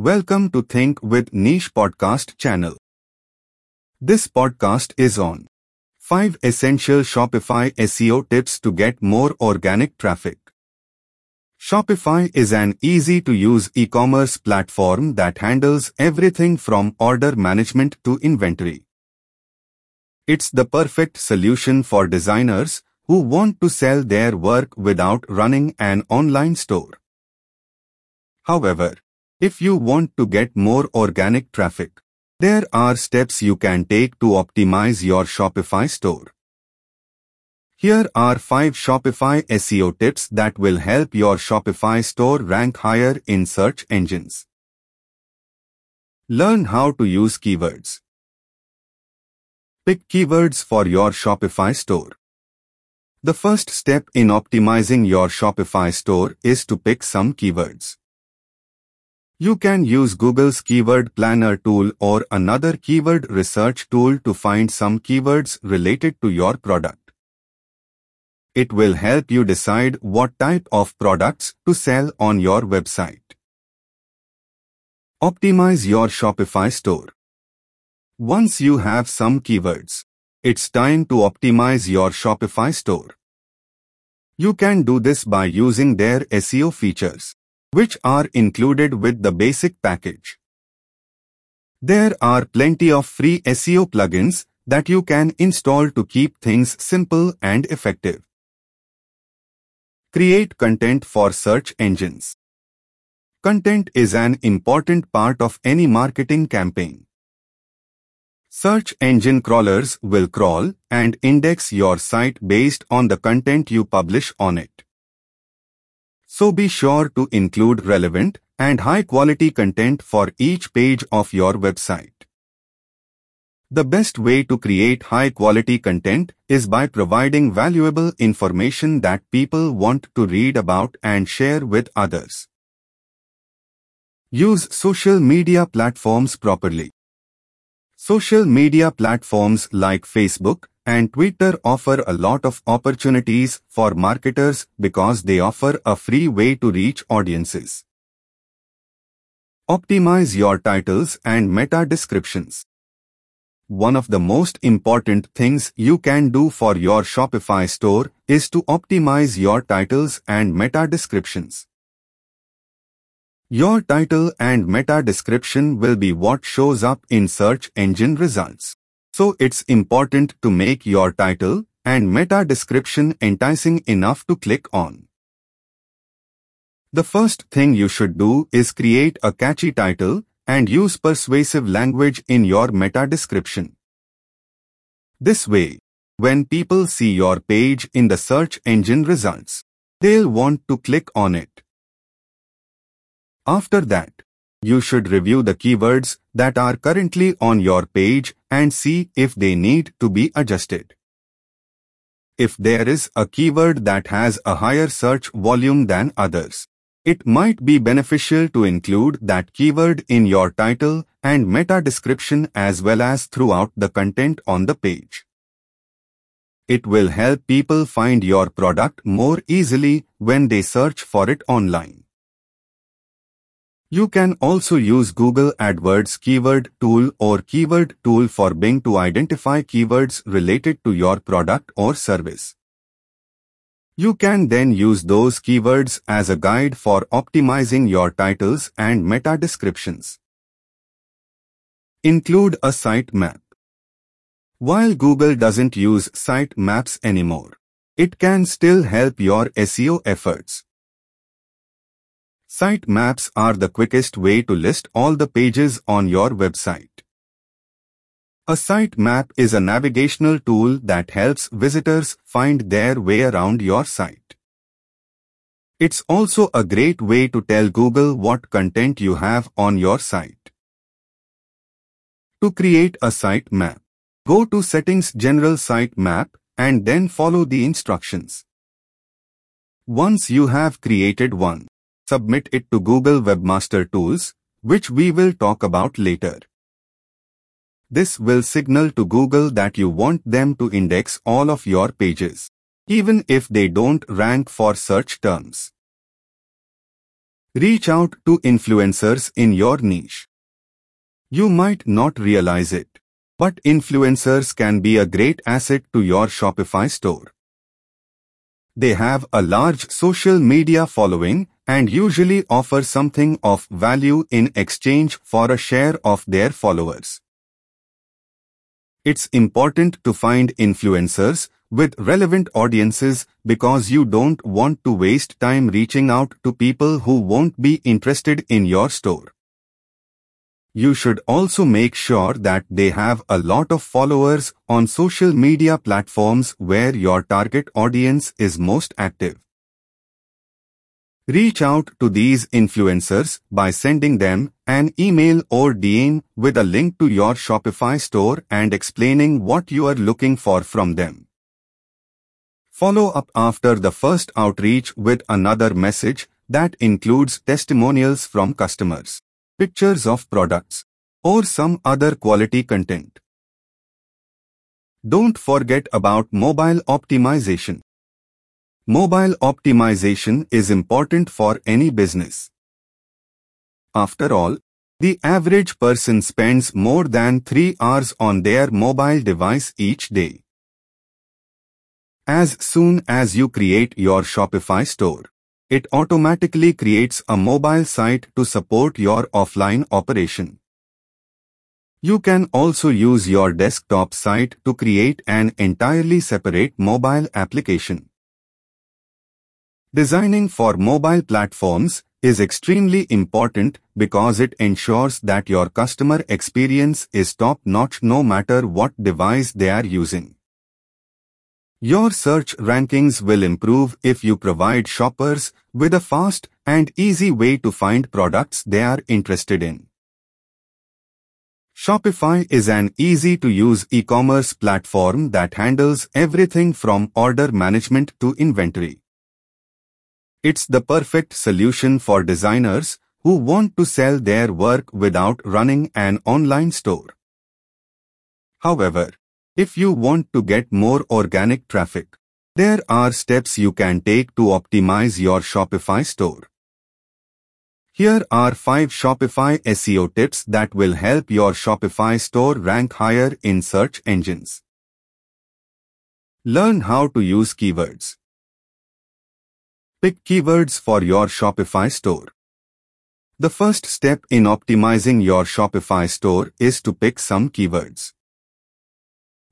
Welcome to Think with Niche podcast channel. This podcast is on 5 essential Shopify SEO tips to get more organic traffic. Shopify is an easy to use e-commerce platform that handles everything from order management to inventory. It's the perfect solution for designers who want to sell their work without running an online store. However, if you want to get more organic traffic, there are steps you can take to optimize your Shopify store. Here are 5 Shopify SEO tips that will help your Shopify store rank higher in search engines. Learn how to use keywords. Pick keywords for your Shopify store. The first step in optimizing your Shopify store is to pick some keywords. You can use Google's Keyword Planner tool or another keyword research tool to find some keywords related to your product. It will help you decide what type of products to sell on your website. Optimize your Shopify store. Once you have some keywords, it's time to optimize your Shopify store. You can do this by using their SEO features which are included with the basic package. There are plenty of free SEO plugins that you can install to keep things simple and effective. Create content for search engines. Content is an important part of any marketing campaign. Search engine crawlers will crawl and index your site based on the content you publish on it so be sure to include relevant and high-quality content for each page of your website. The best way to create high-quality content is by providing valuable information that people want to read about and share with others. Use social media platforms properly. Social media platforms like Facebook, and Twitter offer a lot of opportunities for marketers because they offer a free way to reach audiences. Optimize your titles and meta descriptions. One of the most important things you can do for your Shopify store is to optimize your titles and meta descriptions. Your title and meta description will be what shows up in search engine results. So it's important to make your title and meta description enticing enough to click on. The first thing you should do is create a catchy title and use persuasive language in your meta description. This way, when people see your page in the search engine results, they'll want to click on it. After that, you should review the keywords that are currently on your page and see if they need to be adjusted. If there is a keyword that has a higher search volume than others, it might be beneficial to include that keyword in your title and meta description as well as throughout the content on the page. It will help people find your product more easily when they search for it online. You can also use Google AdWords keyword tool or keyword tool for Bing to identify keywords related to your product or service. You can then use those keywords as a guide for optimizing your titles and meta descriptions. Include a site map. While Google doesn't use site maps anymore, it can still help your SEO efforts. Site maps are the quickest way to list all the pages on your website. A site map is a navigational tool that helps visitors find their way around your site. It's also a great way to tell Google what content you have on your site. To create a site map, go to Settings General Site Map and then follow the instructions. Once you have created one, submit it to Google Webmaster Tools, which we will talk about later. This will signal to Google that you want them to index all of your pages, even if they don't rank for search terms. Reach out to influencers in your niche. You might not realize it, but influencers can be a great asset to your Shopify store. They have a large social media following and usually offer something of value in exchange for a share of their followers. It's important to find influencers with relevant audiences because you don't want to waste time reaching out to people who won't be interested in your store. You should also make sure that they have a lot of followers on social media platforms where your target audience is most active. Reach out to these influencers by sending them an email or DM with a link to your Shopify store and explaining what you are looking for from them. Follow up after the first outreach with another message that includes testimonials from customers, pictures of products, or some other quality content. Don't forget about mobile optimization. Mobile optimization is important for any business. After all, the average person spends more than 3 hours on their mobile device each day. As soon as you create your Shopify store, it automatically creates a mobile site to support your offline operation. You can also use your desktop site to create an entirely separate mobile application. Designing for mobile platforms is extremely important because it ensures that your customer experience is top-notch no matter what device they are using. Your search rankings will improve if you provide shoppers with a fast and easy way to find products they are interested in. Shopify is an easy-to-use e-commerce platform that handles everything from order management to inventory. It's the perfect solution for designers who want to sell their work without running an online store. However, if you want to get more organic traffic, there are steps you can take to optimize your Shopify store. Here are 5 Shopify SEO tips that will help your Shopify store rank higher in search engines. Learn how to use keywords. Pick keywords for your Shopify store. The first step in optimizing your Shopify store is to pick some keywords.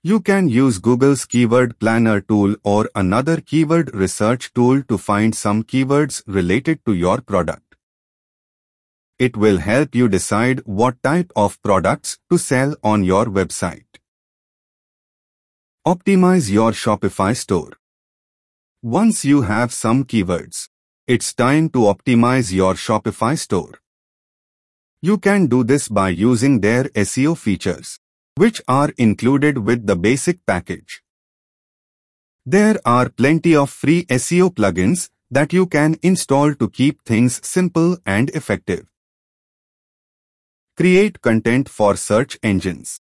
You can use Google's Keyword Planner tool or another keyword research tool to find some keywords related to your product. It will help you decide what type of products to sell on your website. Optimize your Shopify store. Once you have some keywords, it's time to optimize your Shopify store. You can do this by using their SEO features which are included with the basic package. There are plenty of free SEO plugins that you can install to keep things simple and effective. Create content for search engines.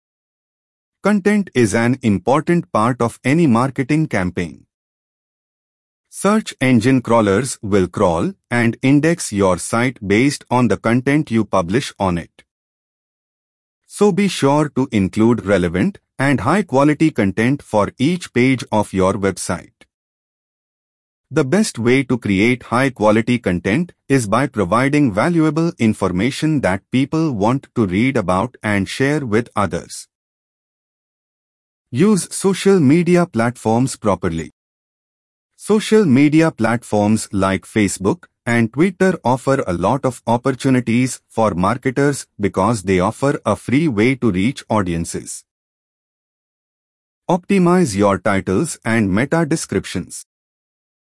Content is an important part of any marketing campaign. Search engine crawlers will crawl and index your site based on the content you publish on it. So be sure to include relevant and high-quality content for each page of your website. The best way to create high-quality content is by providing valuable information that people want to read about and share with others. Use social media platforms properly. Social media platforms like Facebook, and Twitter offer a lot of opportunities for marketers because they offer a free way to reach audiences. Optimize your titles and meta descriptions.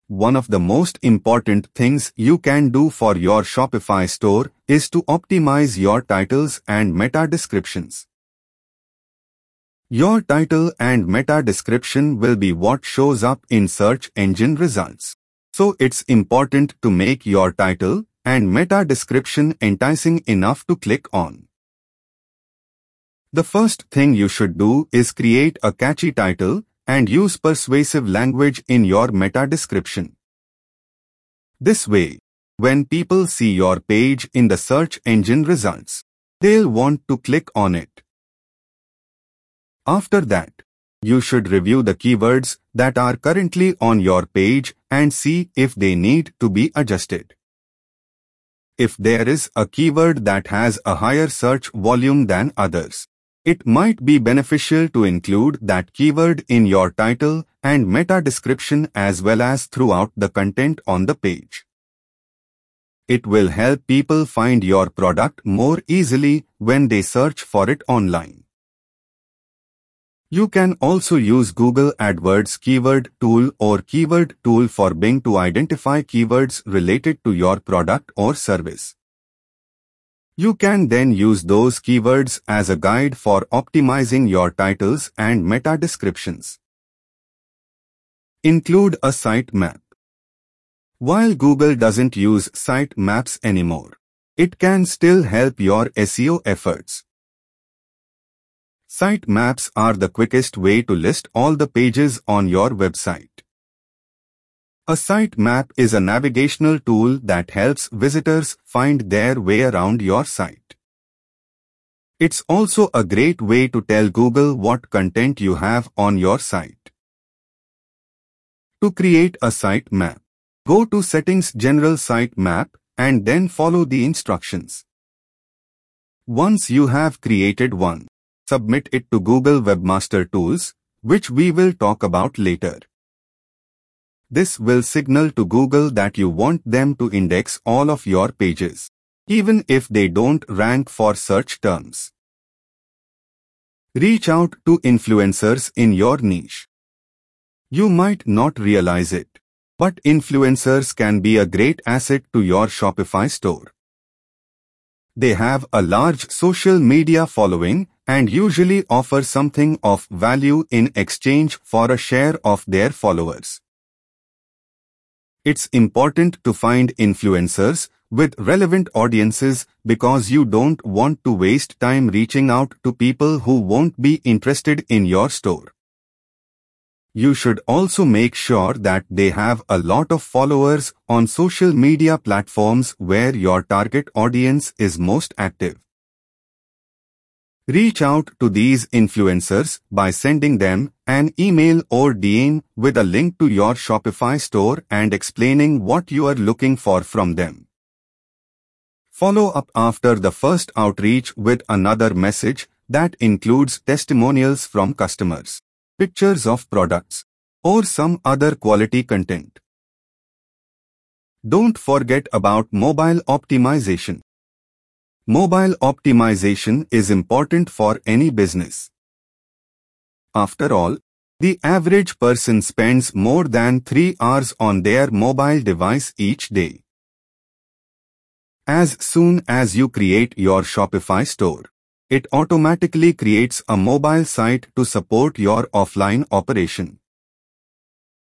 One of the most important things you can do for your Shopify store is to optimize your titles and meta descriptions. Your title and meta description will be what shows up in search engine results. So it's important to make your title and meta description enticing enough to click on. The first thing you should do is create a catchy title and use persuasive language in your meta description. This way, when people see your page in the search engine results, they'll want to click on it. After that, you should review the keywords that are currently on your page and see if they need to be adjusted. If there is a keyword that has a higher search volume than others, it might be beneficial to include that keyword in your title and meta description as well as throughout the content on the page. It will help people find your product more easily when they search for it online. You can also use Google AdWords Keyword Tool or Keyword Tool for Bing to identify keywords related to your product or service. You can then use those keywords as a guide for optimizing your titles and meta descriptions. Include a sitemap. While Google doesn't use sitemaps anymore, it can still help your SEO efforts. Sitemaps are the quickest way to list all the pages on your website. A sitemap is a navigational tool that helps visitors find their way around your site. It's also a great way to tell Google what content you have on your site. To create a sitemap, Go to Settings General Sitemap and then follow the instructions. Once you have created one, submit it to Google Webmaster Tools, which we will talk about later. This will signal to Google that you want them to index all of your pages, even if they don't rank for search terms. Reach out to influencers in your niche. You might not realize it, but influencers can be a great asset to your Shopify store. They have a large social media following and usually offer something of value in exchange for a share of their followers. It's important to find influencers with relevant audiences because you don't want to waste time reaching out to people who won't be interested in your store. You should also make sure that they have a lot of followers on social media platforms where your target audience is most active. Reach out to these influencers by sending them an email or DM with a link to your Shopify store and explaining what you are looking for from them. Follow up after the first outreach with another message that includes testimonials from customers pictures of products, or some other quality content. Don't forget about mobile optimization. Mobile optimization is important for any business. After all, the average person spends more than 3 hours on their mobile device each day. As soon as you create your Shopify store, it automatically creates a mobile site to support your offline operation.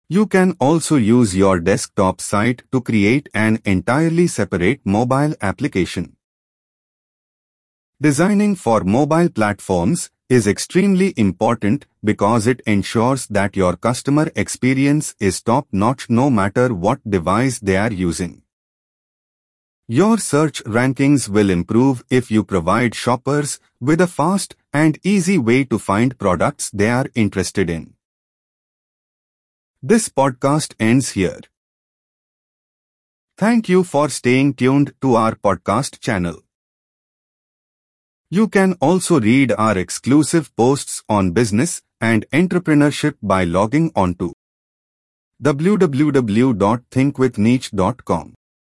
You can also use your desktop site to create an entirely separate mobile application. Designing for mobile platforms is extremely important because it ensures that your customer experience is top-notch no matter what device they are using. Your search rankings will improve if you provide shoppers with a fast and easy way to find products they are interested in. This podcast ends here. Thank you for staying tuned to our podcast channel. You can also read our exclusive posts on business and entrepreneurship by logging on to www.thinkwithniche.com.